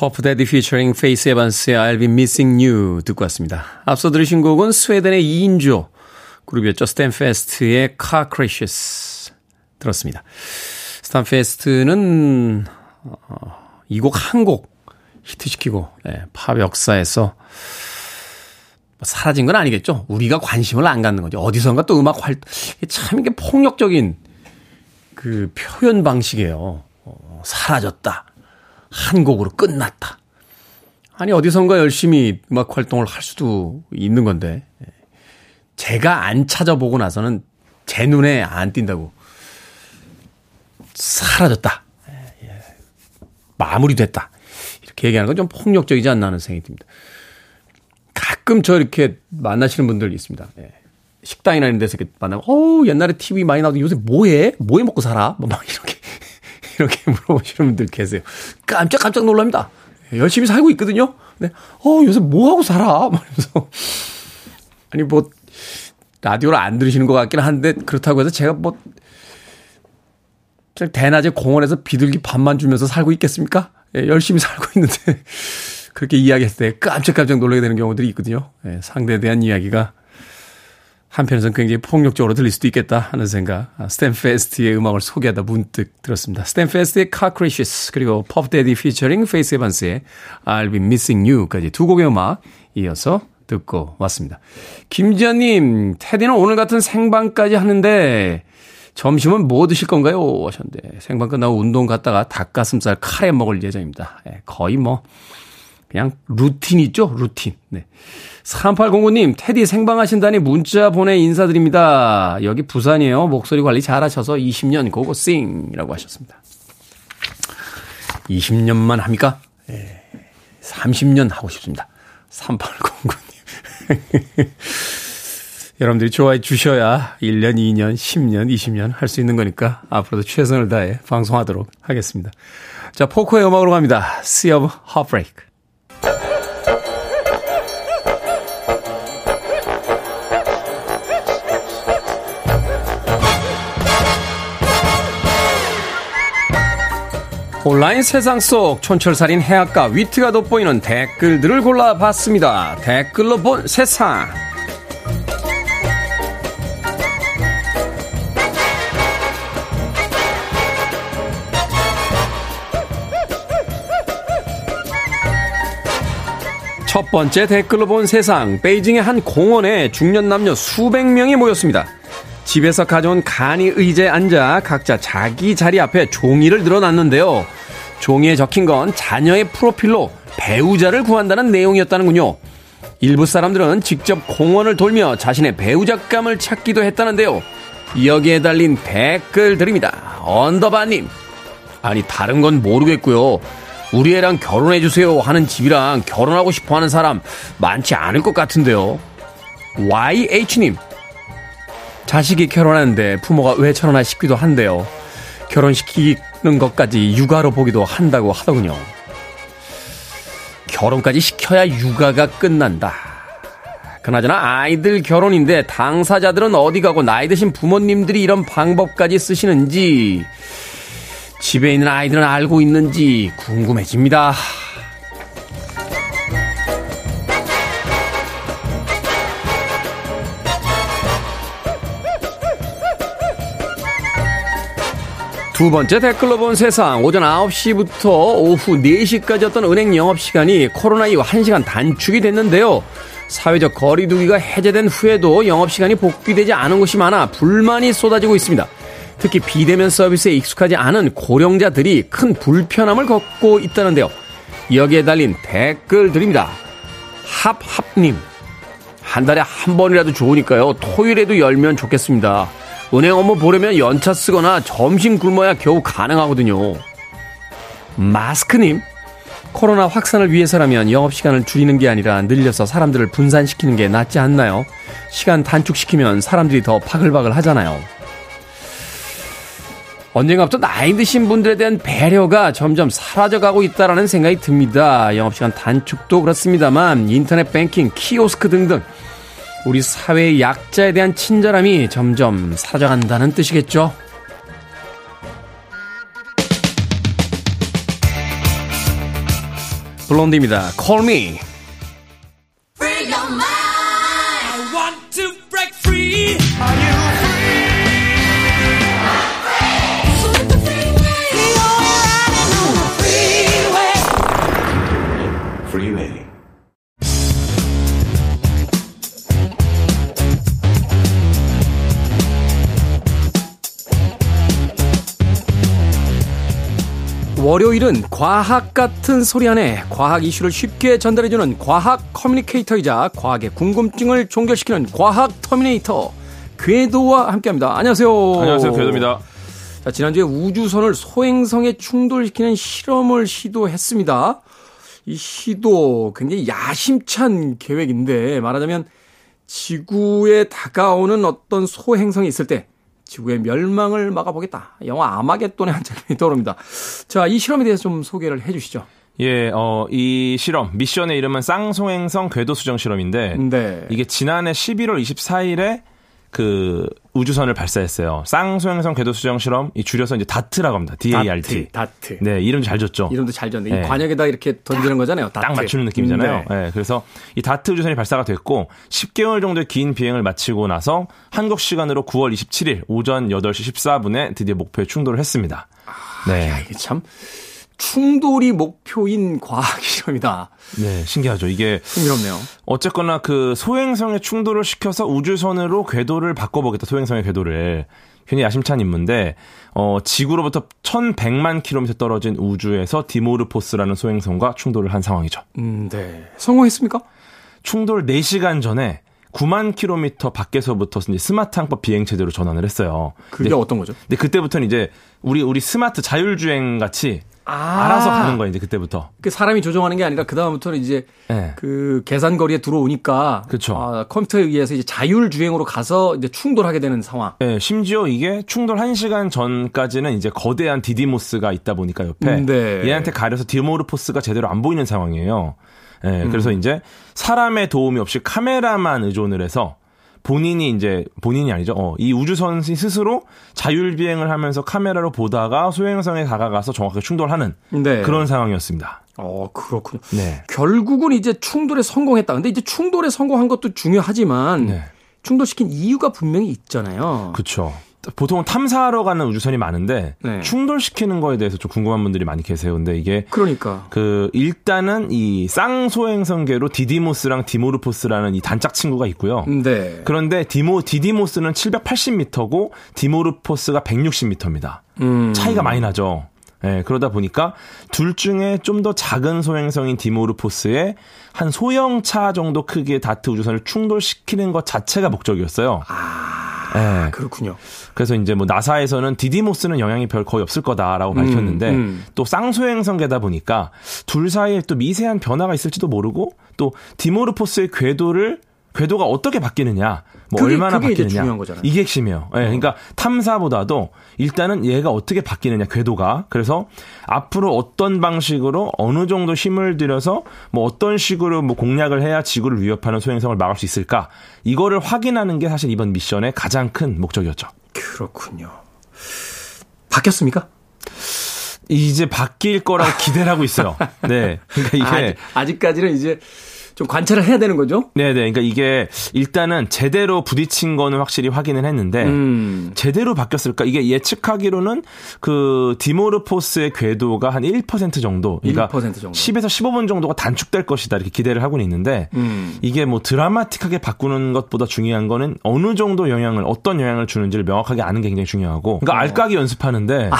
퍼프데디 피처링 페이스 에반스의 I'll be missing you 듣고 왔습니다. 앞서 들으신 곡은 스웨덴의 2인조 그룹이었죠. 스탠페스트의 Car Crashes 들었습니다. 스탠페스트는 어, 이 곡 한 곡 히트시키고 네, 팝 역사에서 사라진 건 아니겠죠. 우리가 관심을 안 갖는 거죠. 어디선가 또 음악 활동, 참 이게 폭력적인 그 표현 방식이에요. 어, 사라졌다. 한 곡으로 끝났다. 아니, 어디선가 열심히 음악 활동을 할 수도 있는 건데, 제가 안 찾아보고 나서는 제 눈에 안 띈다고. 사라졌다. 마무리됐다. 이렇게 얘기하는 건 좀 폭력적이지 않나 하는 생각이 듭니다. 가끔 저 이렇게 만나시는 분들 있습니다. 예. 식당이나 이런 데서 이렇게 만나면, 어 옛날에 TV 많이 나오고 요새 뭐해? 뭐해 먹고 살아? 뭐 막 이렇게, 이렇게 물어보시는 분들 계세요. 깜짝 깜짝 놀랍니다. 예, 열심히 살고 있거든요. 네. 어, 요새 뭐 하고 살아? 하면서. 아니, 뭐, 라디오를 안 들으시는 것 같긴 한데, 그렇다고 해서 제가 뭐, 대낮에 공원에서 비둘기 밥만 주면서 살고 있겠습니까? 예, 열심히 살고 있는데, 그렇게 이야기했을 때 깜짝깜짝 놀라게 되는 경우들이 있거든요. 예, 상대에 대한 이야기가 한편에서는 굉장히 폭력적으로 들릴 수도 있겠다 하는 생각. 아, 스탠 페스트의 음악을 소개하다 문득 들었습니다. 스탠 페스트의 Car Crashes 그리고 퍼프 데디 피처링 페이스 에반스의 I'll Be Missing You까지 두 곡의 음악 이어서 듣고 왔습니다. 김지현님, 테디는 오늘 같은 생방까지 하는데 점심은 뭐 드실 건가요? 하셨는데 생방 끝나고 운동 갔다가 닭가슴살 카레 먹을 예정입니다. 예, 거의 뭐 그냥 루틴 있죠? 루틴. 네. 3809님, 테디 생방하신다니 문자 보내 인사드립니다. 여기 부산이에요. 목소리 관리 잘 하셔서 20년 고고싱 이라고 하셨습니다. 20년만 합니까? 예, 30년 하고 싶습니다. 3809님. 여러분들이 좋아해 주셔야 1년, 2년, 10년, 20년 할 수 있는 거니까 앞으로도 최선을 다해 방송하도록 하겠습니다. 자, 포코의 음악으로 갑니다. Sea of Heartbreak. 온라인 세상 속 촌철살인 해악과 위트가 돋보이는 댓글들을 골라봤습니다. 댓글로 본 세상. 첫 번째 댓글로 본 세상. 베이징의 한 공원에 중년 남녀 수백 명이 모였습니다. 집에서 가져온 간이 의자에 앉아 각자 자기 자리 앞에 종이를 늘어놨는데요. 종이에 적힌 건 자녀의 프로필로 배우자를 구한다는 내용이었다는군요. 일부 사람들은 직접 공원을 돌며 자신의 배우자감을 찾기도 했다는데요. 여기에 달린 댓글들입니다. 언더바님. 아니, 다른 건 모르겠고요. 우리 애랑 결혼해주세요 하는 집이랑 결혼하고 싶어 하는 사람 많지 않을 것 같은데요. YH님. 자식이 결혼하는데 부모가 왜 저러나 싶기도 한데요. 결혼시키는 것까지 육아로 보기도 한다고 하더군요. 결혼까지 시켜야 육아가 끝난다. 그나저나 아이들 결혼인데 당사자들은 어디 가고 나이 드신 부모님들이 이런 방법까지 쓰시는지 집에 있는 아이들은 알고 있는지 궁금해집니다. 두 번째 댓글로 본 세상 오전 9시부터 오후 4시까지였던 은행 영업시간이 코로나 이후 1시간 단축이 됐는데요. 사회적 거리두기가 해제된 후에도 영업시간이 복귀되지 않은 곳이 많아 불만이 쏟아지고 있습니다. 특히 비대면 서비스에 익숙하지 않은 고령자들이 큰 불편함을 겪고 있다는데요. 여기에 달린 댓글들입니다. 합합님. 한 달에 한 번이라도 좋으니까요. 토요일에도 열면 좋겠습니다. 은행 업무 보려면 연차 쓰거나 점심 굶어야 겨우 가능하거든요. 마스크님. 코로나 확산을 위해서라면 영업시간을 줄이는 게 아니라 늘려서 사람들을 분산시키는 게 낫지 않나요? 시간 단축시키면 사람들이 더 바글바글 하잖아요. 언젠가부터 나이 드신 분들에 대한 배려가 점점 사라져가고 있다라는 생각이 듭니다. 영업시간 단축도 그렇습니다만 인터넷 뱅킹, 키오스크 등등 우리 사회의 약자에 대한 친절함이 점점 사라져간다는 뜻이겠죠. 블론디입니다. Call me. 월요일은 과학 같은 소리 하네 과학 이슈를 쉽게 전달해주는 과학 커뮤니케이터이자 과학의 궁금증을 종결시키는 과학 터미네이터 궤도와 함께합니다. 안녕하세요. 안녕하세요. 궤도입니다. 자, 지난주에 우주선을 소행성에 충돌시키는 실험을 시도했습니다. 이 시도 굉장히 야심찬 계획인데 말하자면 지구에 다가오는 어떤 소행성이 있을 때 지구의 멸망을 막아보겠다. 영화 아마겟돈의 한 장면이 떠오릅니다. 자, 이 실험에 대해서 좀 소개를 해 주시죠. 예, 어, 이 실험, 미션의 이름은 쌍소행성 궤도 수정 실험인데, 네. 이게 지난해 11월 24일에 그 우주선을 발사했어요. 쌍소행성 궤도 수정 실험, 이 줄여서 이제 다트라고 합니다. DART. 다트. 네, 이름 잘 줬죠. 이름도 잘 줬네. 네. 이 관역에다 이렇게 던지는 거잖아요. 다트. 딱 맞추는 느낌이잖아요. 네. 네. 그래서 이 다트 우주선이 발사가 됐고 10개월 정도의 긴 비행을 마치고 나서 한국 시간으로 9월 27일 오전 8시 14분에 드디어 목표에 충돌을 했습니다. 아, 네. 야, 이게 참 충돌이 목표인 과학 실험이다. 네, 신기하죠. 이게 흥미롭네요. 어쨌거나 그 소행성에 충돌을 시켜서 우주선으로 궤도를 바꿔보겠다. 소행성의 궤도를 굉장히 야심찬 임무인데 어, 지구로부터 1100만 킬로미터 떨어진 우주에서 디모르포스라는 소행성과 충돌을 한 상황이죠. 음, 네. 성공했습니까? 충돌 4시간 전에 9만 킬로미터 밖에서부터 이제 스마트 항법 비행 체제로 전환을 했어요. 그게 어떤 거죠? 근데 그때부터는 이제 우리 우리 스마트 자율주행 같이 아. 알아서 가는 거예요, 이제 그때부터. 그 사람이 조종하는 게 아니라 그다음부터는 이제 네. 그 계산거리에 들어오니까 그렇죠. 아, 컴퓨터에 의해서 이제 자율 주행으로 가서 이제 충돌하게 되는 상황. 네, 심지어 이게 충돌 1시간 전까지는 이제 거대한 디디모스가 있다 보니까 옆에 음, 네. 얘한테 가려서 디모르포스가 제대로 안 보이는 상황이에요. 예, 네, 그래서 음. 이제 사람의 도움이 없이 카메라만 의존을 해서 본인이 이제 본인이 아니죠. 어, 이 우주선 스스로 자율 비행을 하면서 카메라로 보다가 소행성에 다가가서 정확하게 충돌하는 네. 그런 상황이었습니다. 어, 그렇군요. 네. 결국은 이제 충돌에 성공했다. 근데 이제 충돌에 성공한 것도 중요하지만 네. 충돌시킨 이유가 분명히 있잖아요. 그렇죠. 보통 탐사하러 가는 우주선이 많은데 네. 충돌시키는 거에 대해서 좀 궁금한 분들이 많이 계세요. 근데 이게 그러니까 그 일단은 이 쌍소행성계로 디디모스랑 디모르포스라는 이 단짝 친구가 있고요. 네. 그런데 디모 디디모스는 780m고 디모르포스가 160m입니다. 음. 차이가 많이 나죠. 예, 그러다 보니까 둘 중에 좀 더 작은 소행성인 디모르포스의 한 소형차 정도 크기의 다트 우주선을 충돌시키는 것 자체가 목적이었어요. 아. 네. 그렇군요. 그래서 이제 뭐 나사에서는 디디모스는 영향이 별 거의 없을 거다라고 밝혔는데 음, 음. 또 쌍소행성계다 보니까 둘 사이에 또 미세한 변화가 있을지도 모르고 또 디모르포스의 궤도를 궤도가 어떻게 바뀌느냐, 뭐 그게, 얼마나 그게 바뀌느냐 이게 핵심이에요. 예, 네, 그러니까 탐사보다도 일단은 얘가 어떻게 바뀌느냐 궤도가 그래서 앞으로 어떤 방식으로 어느 정도 힘을 들여서 뭐 어떤 식으로 뭐 공략을 해야 지구를 위협하는 소행성을 막을 수 있을까 이거를 확인하는 게 사실 이번 미션의 가장 큰 목적이었죠. 그렇군요. 바뀌었습니까? 이제 바뀔 거라고 기대를 하고 있어요. 네. 그러니까 이게 아직, 아직까지는 이제 좀 관찰을 해야 되는 거죠? 네네. 그러니까 이게 일단은 제대로 부딪힌 거는 확실히 확인을 했는데 음. 제대로 바뀌었을까? 이게 예측하기로는 그 디모르포스의 궤도가 한 1% 정도, 그러니까 1% 정도. 10에서 15분 정도가 단축될 것이다 이렇게 기대를 하고는 있는데 음. 이게 뭐 드라마틱하게 바꾸는 것보다 중요한 거는 어느 정도 영향을 어떤 영향을 주는지를 명확하게 아는 게 굉장히 중요하고 그러니까 어. 알까기 연습하는데.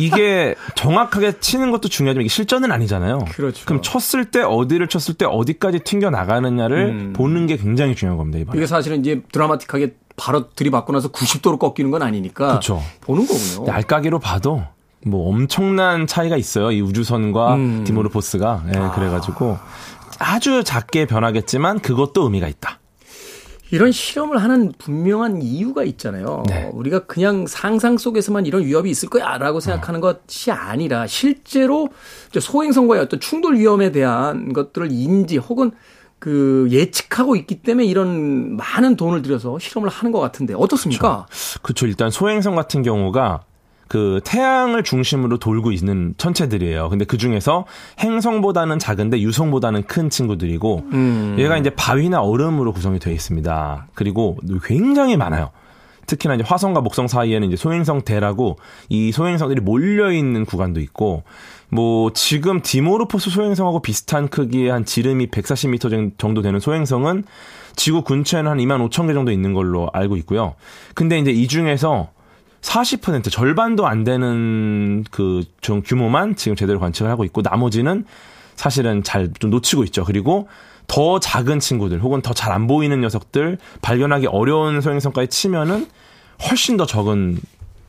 이게 정확하게 치는 것도 중요하지만 이게 실전은 아니잖아요. 그렇죠. 그럼 쳤을 때 어디를 쳤을 때 어디까지 튕겨 나가느냐를 음. 보는 게 굉장히 중요한 겁니다. 이번에. 이게 사실은 이제 드라마틱하게 바로 들이받고 나서 90도로 꺾이는 건 아니니까 그렇죠. 보는 거군요. 알까기로 봐도 뭐 엄청난 차이가 있어요. 이 우주선과 음. 디모르포스가. 예, 네, 그래가지고 아주 작게 변하겠지만 그것도 의미가 있다. 이런 실험을 하는 분명한 이유가 있잖아요. 네. 우리가 그냥 상상 속에서만 이런 위협이 있을 거야라고 생각하는 어. 것이 아니라 실제로 소행성과의 어떤 충돌 위험에 대한 것들을 인지 혹은 그 예측하고 있기 때문에 이런 많은 돈을 들여서 실험을 하는 것 같은데 어떻습니까? 그렇죠. 그렇죠. 일단 소행성 같은 경우가 그 태양을 중심으로 돌고 있는 천체들이에요. 근데 그 중에서 행성보다는 작은데 유성보다는 큰 친구들이고 음. 얘가 이제 바위나 얼음으로 구성이 되어 있습니다. 그리고 굉장히 많아요. 특히나 이제 화성과 목성 사이에는 이제 소행성 대라고 이 소행성들이 몰려 있는 구간도 있고 뭐 지금 디모르포스 소행성하고 비슷한 크기의 한 지름이 140m 정도 되는 소행성은 지구 근처에는 한 2만 5천 개 정도 있는 걸로 알고 있고요. 근데 이제 이 중에서 40% 절반도 안 되는 그 좀 규모만 지금 제대로 관측을 하고 있고 나머지는 사실은 잘 좀 놓치고 있죠. 그리고 더 작은 친구들 혹은 더 잘 안 보이는 녀석들 발견하기 어려운 소행성까지 치면은 훨씬 더 적은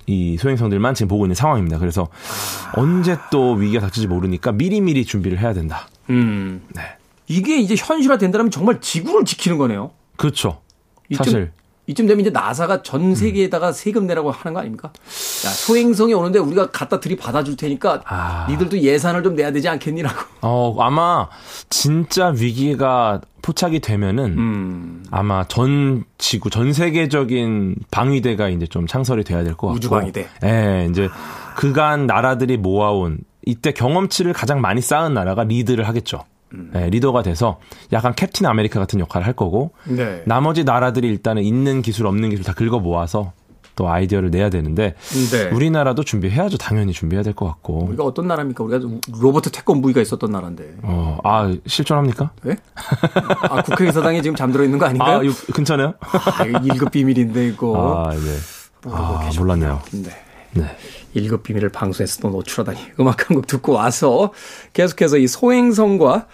이 소행성들만 지금 보고 있는 상황입니다. 그래서 언제 또 위기가 닥칠지 모르니까 미리미리 준비를 해야 된다. 음. 네. 이게 이제 현실화 된다면 정말 지구를 지키는 거네요. 그렇죠. 사실 이쯤 되면 이제 나사가 전 세계에다가 음. 세금 내라고 하는 거 아닙니까? 야, 소행성이 오는데 우리가 갖다 들이받아 줄 테니까 아. 니들도 예산을 좀 내야 되지 않겠니라고. 어, 아마 진짜 위기가 포착이 되면은 음. 아마 전 지구 전 세계적인 방위대가 이제 좀 창설이 돼야 될 것 같고. 우주 방위대. 예, 네, 이제 그간 나라들이 모아온 이때 경험치를 가장 많이 쌓은 나라가 리드를 하겠죠. 네, 리더가 돼서 약간 캡틴 아메리카 같은 역할을 할 거고 네. 나머지 나라들이 일단은 있는 기술 없는 기술 다 긁어 모아서 또 아이디어를 내야 되는데 네. 우리나라도 준비해야죠. 당연히 준비해야 될 것 같고. 우리가 어떤 나라입니까? 우리가 로보트 태권V가 있었던 나라인데. 어, 아 실존합니까? 네? 아 국회의사당에 지금 잠들어 있는 거 아닌가요? 아, 근처네요? 아, 1급 비밀인데 이거. 아, 네. 아, 몰랐네요. 네. 네. 1급 비밀을 방송에서 또 노출하다니. 음악 한 곡 듣고 와서 계속해서 이 소행성과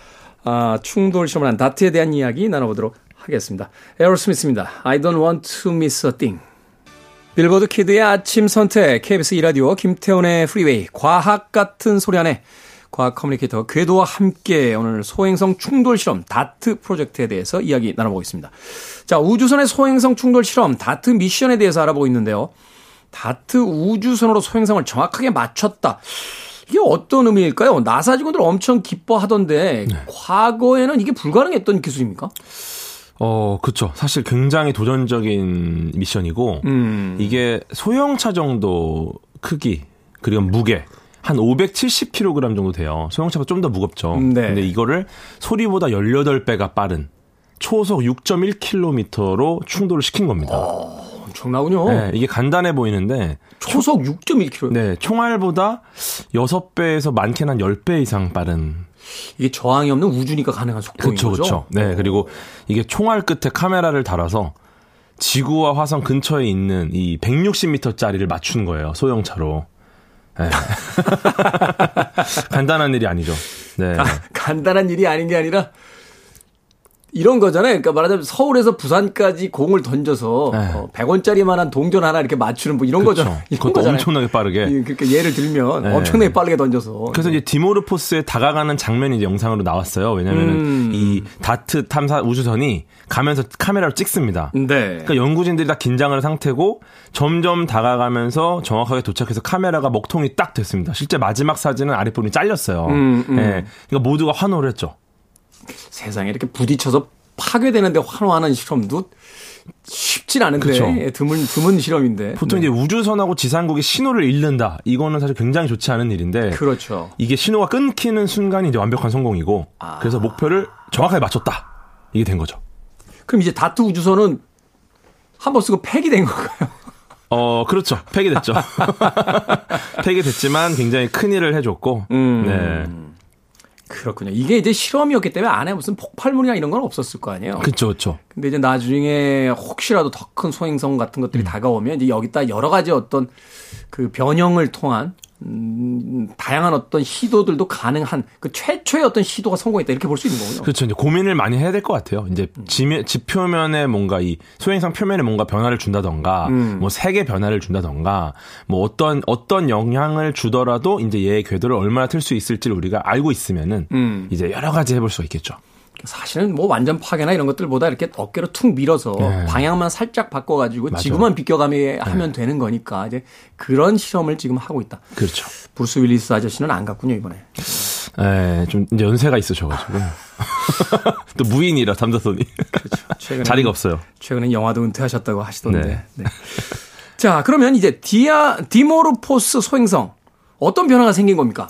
아, 충돌 실험을 한 다트에 대한 이야기 나눠보도록 하겠습니다. 에어로스미스입니다. I don't want to miss a thing. 빌보드 키드의 아침 선택, KBS 이라디오 김태훈의 프리웨이, 과학 같은 소리 하네 과학 커뮤니케이터 궤도와 함께 오늘 소행성 충돌 실험 다트 프로젝트에 대해서 이야기 나눠보겠습니다. 자, 우주선의 소행성 충돌 실험 다트 미션에 대해서 알아보고 있는데요. 다트 우주선으로 소행성을 정확하게 맞췄다. 이게 어떤 의미일까요? 나사 직원들 엄청 기뻐하던데 네. 과거에는 이게 불가능했던 기술입니까? 어, 그쵸. 사실 굉장히 도전적인 미션이고, 음. 이게 소형차 정도 크기, 그리고 무게, 한 570kg 정도 돼요. 소형차보다 좀 더 무겁죠. 네. 근데 이거를 소리보다 18배가 빠른 초속 6.1km로 충돌을 시킨 겁니다. 어. 엄청나군요. 네, 이게 간단해 보이는데 초속 6.1km. 네, 총알보다 6배에서 많게는 한 10배 이상 빠른 이게 저항이 없는 우주니까 가능한 속도인 그쵸, 거죠. 그렇죠. 네, 그리고 이게 총알 끝에 카메라를 달아서 지구와 화성 근처에 있는 이 160m짜리를 맞춘 거예요. 소형차로. 네. 간단한 일이 아니죠. 네. 가, 간단한 일이 아닌 게 아니라 이런 거잖아요. 그러니까 말하자면 서울에서 부산까지 공을 던져서 네. 어, 100원짜리만한 동전 하나 이렇게 맞추는 뭐 이런 그렇죠. 거죠. 그것도 거잖아요. 엄청나게 빠르게. 그러니까 예를 들면 네. 엄청나게 빠르게 던져서. 그래서 이제 디모르포스에 다가가는 장면이 이제 영상으로 나왔어요. 왜냐면은 음. 이 다트 탐사 우주선이 가면서 카메라로 찍습니다. 네. 그러니까 연구진들이 다 긴장을 상태고 점점 다가가면서 정확하게 도착해서 카메라가 먹통이 딱 됐습니다. 실제 마지막 사진은 아랫부분이 잘렸어요. 음, 음. 네. 그러니까 모두가 환호를 했죠. 세상에 이렇게 부딪혀서 파괴되는데 환호하는 실험도 쉽진 않은데 그쵸. 예, 드문 드문 실험인데 보통 네. 이제 우주선하고 지상국이 신호를 잃는다 이거는 사실 굉장히 좋지 않은 일인데 그렇죠 이게 신호가 끊기는 순간이 이제 완벽한 성공이고 아. 그래서 목표를 정확하게 맞췄다 이게 된 거죠. 그럼 이제 다트 우주선은 한 번 쓰고 폐기된 건가요? 어, 그렇죠. 폐기됐죠. 폐기됐지만 굉장히 큰 일을 해줬고, 음. 네. 그렇군요. 이게 이제 실험이었기 때문에 안에 무슨 폭발물이나 이런 건 없었을 거 아니에요. 그렇죠, 그렇죠. 근데 이제 나중에 혹시라도 더 큰 소행성 같은 것들이 음. 다가오면 이제 여기다 여러 가지 어떤 그 변형을 통한 음, 다양한 어떤 시도들도 가능한 그 최초의 어떤 시도가 성공했다 이렇게 볼 수 있는 거군요. 그렇죠. 이제 고민을 많이 해야 될 것 같아요. 이제 음. 지, 지표면에 뭔가 이 소행성 표면에 뭔가 변화를 준다던가, 음. 뭐 색의 변화를 준다던가, 뭐 어떤 어떤 영향을 주더라도 이제 얘의 궤도를 얼마나 틀 수 있을지를 우리가 알고 있으면은 음. 이제 여러 가지 해볼 수가 있겠죠. 사실은 뭐 완전 파괴나 이런 것들보다 이렇게 어깨로 툭 밀어서 네. 방향만 살짝 바꿔가지고 맞아. 지구만 비껴가며 네. 하면 되는 거니까 이제 그런 실험을 지금 하고 있다. 그렇죠. 브루스 윌리스 아저씨는 안 갔군요 이번에. 네, 좀 이제 연세가 있으셔가지고 또 무인이라 탐사선이 그렇죠. 자리가 없어요. 최근에 영화도 은퇴하셨다고 하시던데. 네. 네. 자 그러면 이제 디아 디모르포스 소행성 어떤 변화가 생긴 겁니까?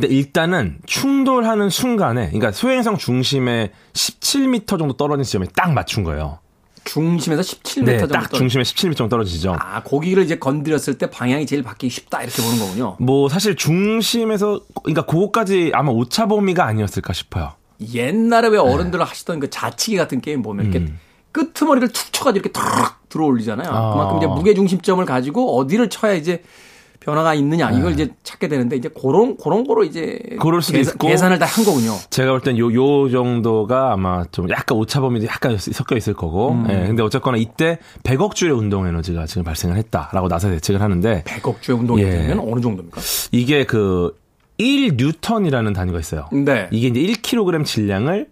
근데 일단은 충돌하는 순간에, 그러니까 소행성 중심에 17m 정도 떨어진 지점에 딱 맞춘 거예요. 중심에서 17m 네, 정도 딱 중심에 17m 정도 떨어지죠. 아, 고기를 이제 건드렸을 때 방향이 제일 바뀌기 쉽다 이렇게 보는 거군요. 뭐 사실 중심에서 그러니까 그거까지 아마 오차 범위가 아니었을까 싶어요. 옛날에 왜 어른들 네. 하시던 그 자치기 같은 게임 보면 이렇게 음. 끄트머리를 툭 쳐가지고 이렇게 탁 들어올리잖아요. 아. 그만큼 이제 무게 중심점을 가지고 어디를 쳐야 이제 변화가 있느냐 이걸 네. 이제 찾게 되는데 이제 그런 그런 거로 이제 그럴 수도 계산, 있고 계산을 다 한 거군요. 제가 볼 땐 요 요 정도가 아마 좀 약간 오차범위도 약간 섞여 있을 거고. 음. 예. 근데 어쨌거나 이때 100억 주의 운동 에너지가 지금 발생을 했다라고 나사 예측을 하는데 100억 주의 운동 에너지면 예. 어느 정도입니까? 이게 그 1뉴턴이라는 단위가 있어요. 네. 이게 이제 1kg 질량을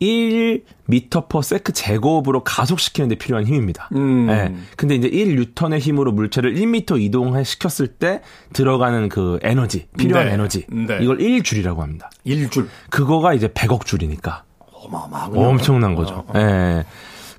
1m per 세크 제곱으로 가속시키는 데 필요한 힘입니다. 음. 네. 근데 이제 1뉴턴의 힘으로 물체를 1m 이동시켰을 때 들어가는 그 에너지, 필요한 네. 에너지. 네. 이걸 1줄이라고 합니다. 1줄. 그거가 이제 100억 줄이니까. 어마어마하군요. 엄청난 거죠. 예. 어. 네.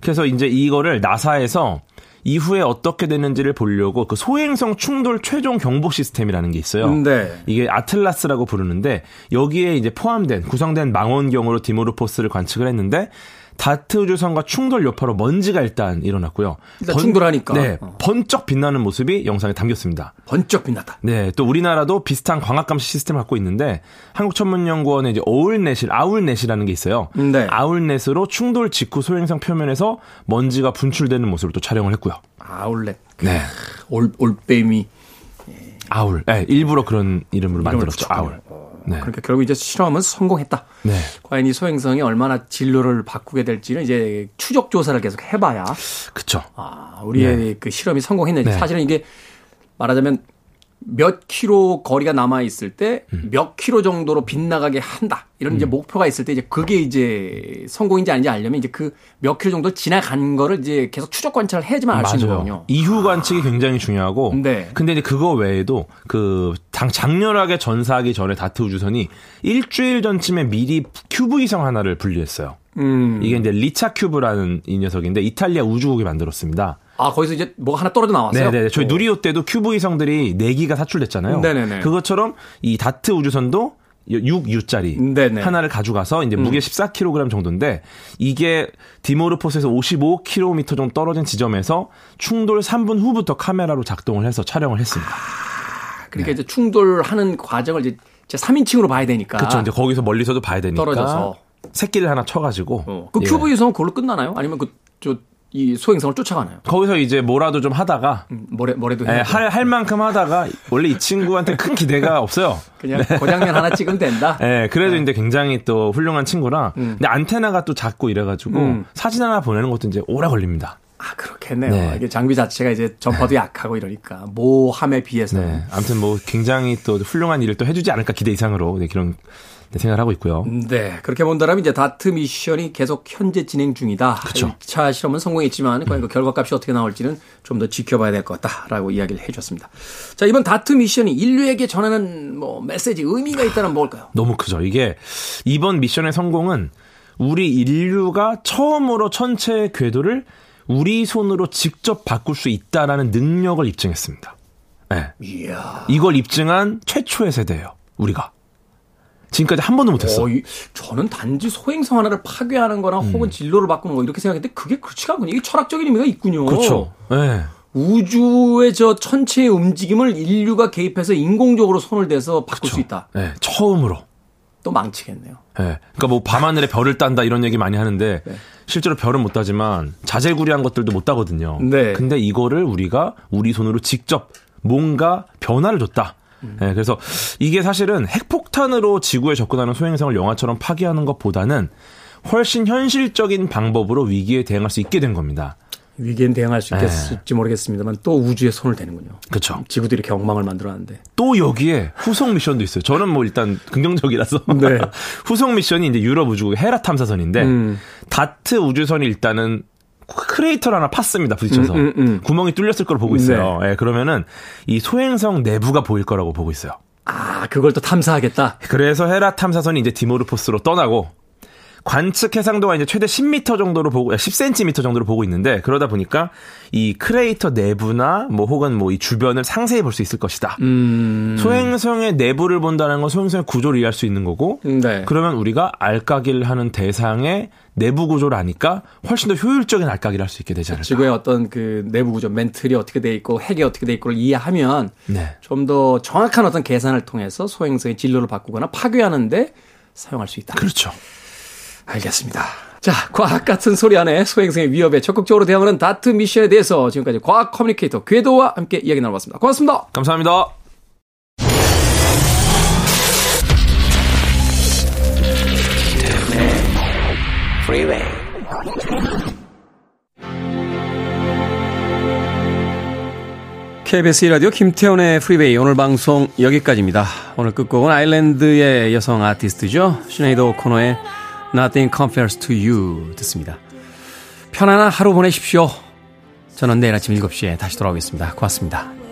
그래서 이제 이거를 나사에서 이후에 어떻게 되는지를 보려고 그 소행성 충돌 최종 경보 시스템이라는 게 있어요. 네. 이게 아틀라스라고 부르는데 여기에 이제 포함된 구성된 망원경으로 디모르포스를 관측을 했는데 다트 우주선과 충돌 여파로 먼지가 일단 일어났고요. 일단 번, 충돌하니까. 네, 어. 번쩍 빛나는 모습이 영상에 담겼습니다. 번쩍 빛났다. 네, 또 우리나라도 비슷한 광학 감시 시스템을 갖고 있는데 한국천문연구원의 이제 어울넷이 아울넷이라는 게 있어요. 네. 아울넷으로 충돌 직후 소행성 표면에서 먼지가 분출되는 모습을 또 촬영을 했고요. 아울넷. 네. 올 올빼미. 아울. 네, 일부러 그런 이름으로 만들었죠. 아울. 네. 그러니까 결국 이제 실험은 성공했다. 네. 과연 이 소행성이 얼마나 진로를 바꾸게 될지는 이제 추적 조사를 계속 해봐야. 그렇죠. 아, 우리의 네. 그 실험이 성공했는지 네. 사실은 이게 말하자면 몇 킬로 거리가 남아 있을 때몇 음. 킬로 정도로 빗나가게 한다. 이런 음. 이제 목표가 있을 때 이제 그게 이제 성공인지 아닌지 알려면 이제 그 몇 킬로 정도 지나간 거를 이제 계속 추적 관찰을 해야지만 알 수 있는 거군요. 이후 관측이 아. 굉장히 중요하고. 네. 근데 이제 그거 외에도 그 장렬하게 전사하기 전에 다트 우주선이 일주일 전쯤에 미리 큐브 위성 하나를 분리했어요. 음. 이게 이제 LICIACube라는 이 녀석인데 이탈리아 우주국이 만들었습니다. 아, 거기서 이제 뭐 하나 떨어져 나왔어요? 네네. 저희 오. 누리호 때도 큐브 위성들이 4기가 사출됐잖아요. 네네네. 그것처럼 이 다트 우주선도 6U짜리 네네. 하나를 가져가서 이제 무게 음. 14kg 정도인데 이게 디모르포스에서 55km 정도 떨어진 지점에서 충돌 3분 후부터 카메라로 작동을 해서 촬영을 했습니다. 아, 그러니까 네. 이제 충돌하는 과정을 이제 제 3인칭으로 봐야 되니까. 그렇죠. 이제 거기서 멀리서도 봐야 되니까. 떨어져서 새끼를 하나 쳐가지고. 어. 그 큐브 예. 위성은 그걸로 끝나나요? 아니면 그 저 이 소행성을 쫓아가나요? 거기서 이제 뭐라도 좀 하다가 음, 뭐래 뭐래도 네, 할, 할 만큼 하다가 원래 이 친구한테 큰 기대가 없어요. 그냥 네. 고장면 하나 찍으면 된다. 네, 그래도 네. 이제 굉장히 또 훌륭한 친구라. 음. 근데 안테나가 또 작고 이래가지고 음. 사진 하나 보내는 것도 이제 오래 걸립니다. 아 그렇겠네요. 네. 이게 장비 자체가 이제 전파도 약하고 이러니까 모함에 비해서. 네. 아무튼 뭐 굉장히 또 훌륭한 일을 또 해주지 않을까 기대 이상으로 네, 그런 네, 생각을 하고 있고요. 네. 그렇게 본다면 이제 다트 미션이 계속 현재 진행 중이다. 그렇죠. 1차 실험은 성공했지만 과연 그 결과값이 어떻게 나올지는 좀 더 지켜봐야 될 것 같다라고 이야기를 해 줬습니다. 자, 이번 다트 미션이 인류에게 전하는 뭐 메시지 의미가 있다면 뭘까요? 너무 크죠. 이게 이번 미션의 성공은 우리 인류가 처음으로 천체의 궤도를 우리 손으로 직접 바꿀 수 있다라는 능력을 입증했습니다. 네. 이야. 이걸 입증한 최초의 세대예요. 우리가. 지금까지 한 번도 못했어. 어, 이, 저는 단지 소행성 하나를 파괴하는 거나 음. 혹은 진로를 바꾸는 거 이렇게 생각했는데 그게 그렇지가 않군요. 이게 철학적인 의미가 있군요. 그렇죠. 네. 우주의 저 천체의 움직임을 인류가 개입해서 인공적으로 손을 대서 바꿀 그쵸. 수 있다. 네, 처음으로. 또 망치겠네요. 네. 그러니까 뭐 밤하늘에 별을 딴다 이런 얘기 많이 하는데 네. 실제로 별은 못 따지만 자재구리한 것들도 못 따거든요. 네. 근데 이거를 우리가 우리 손으로 직접 뭔가 변화를 줬다. 네, 그래서 이게 사실은 핵폭탄으로 지구에 접근하는 소행성을 영화처럼 파괴하는 것보다는 훨씬 현실적인 방법으로 위기에 대응할 수 있게 된 겁니다. 위기엔 대응할 수 있겠을지 네. 모르겠습니다만 또 우주에 손을 대는군요. 그렇죠. 지구들이 경망을 만들어놨는데 또 여기에 후속 미션도 있어요. 저는 뭐 일단 긍정적이라서 네. 후속 미션이 이제 유럽 우주국 헤라 탐사선인데 음. 다트 우주선이 일단은 크레이터를 하나 팠습니다. 부딪혀서. 음, 음, 음. 구멍이 뚫렸을 거로 보고 있어요. 네. 네, 그러면은 이 소행성 내부가 보일 거라고 보고 있어요. 아, 그걸 또 탐사하겠다. 그래서 헤라 탐사선이 이제 디모르포스로 떠나고 관측 해상도가 이제 최대 10m 정도로 보고 10cm 정도로 보고 있는데 그러다 보니까 이 크레이터 내부나 뭐 혹은 뭐 이 주변을 상세히 볼 수 있을 것이다. 음. 소행성의 내부를 본다는 건 소행성의 구조를 이해할 수 있는 거고 네. 그러면 우리가 알까기를 하는 대상의 내부 구조를 아니까 훨씬 더 효율적인 알까기를 할 수 있게 되지 않을까. 지구의 어떤 그 내부 구조, 멘틀이 어떻게 돼 있고 핵이 어떻게 돼 있고를 이해하면 네. 좀더 정확한 어떤 계산을 통해서 소행성의 진로를 바꾸거나 파괴하는데 사용할 수 있다. 그렇죠. 알겠습니다. 자, 과학 같은 소리 안에 소행성의 위협에 적극적으로 대응하는 다트 미션에 대해서 지금까지 과학 커뮤니케이터 궤도와 함께 이야기 나눠봤습니다. 고맙습니다. 감사합니다. KBS 라디오 김태훈의 프리베이 오늘 방송 여기까지입니다. 오늘 끝곡은 아일랜드의 여성 아티스트죠. 시네이더 오코노의 Nothing Compares to You 듣습니다. 편안한 하루 보내십시오. 저는 내일 아침 7시에 다시 돌아오겠습니다. 고맙습니다.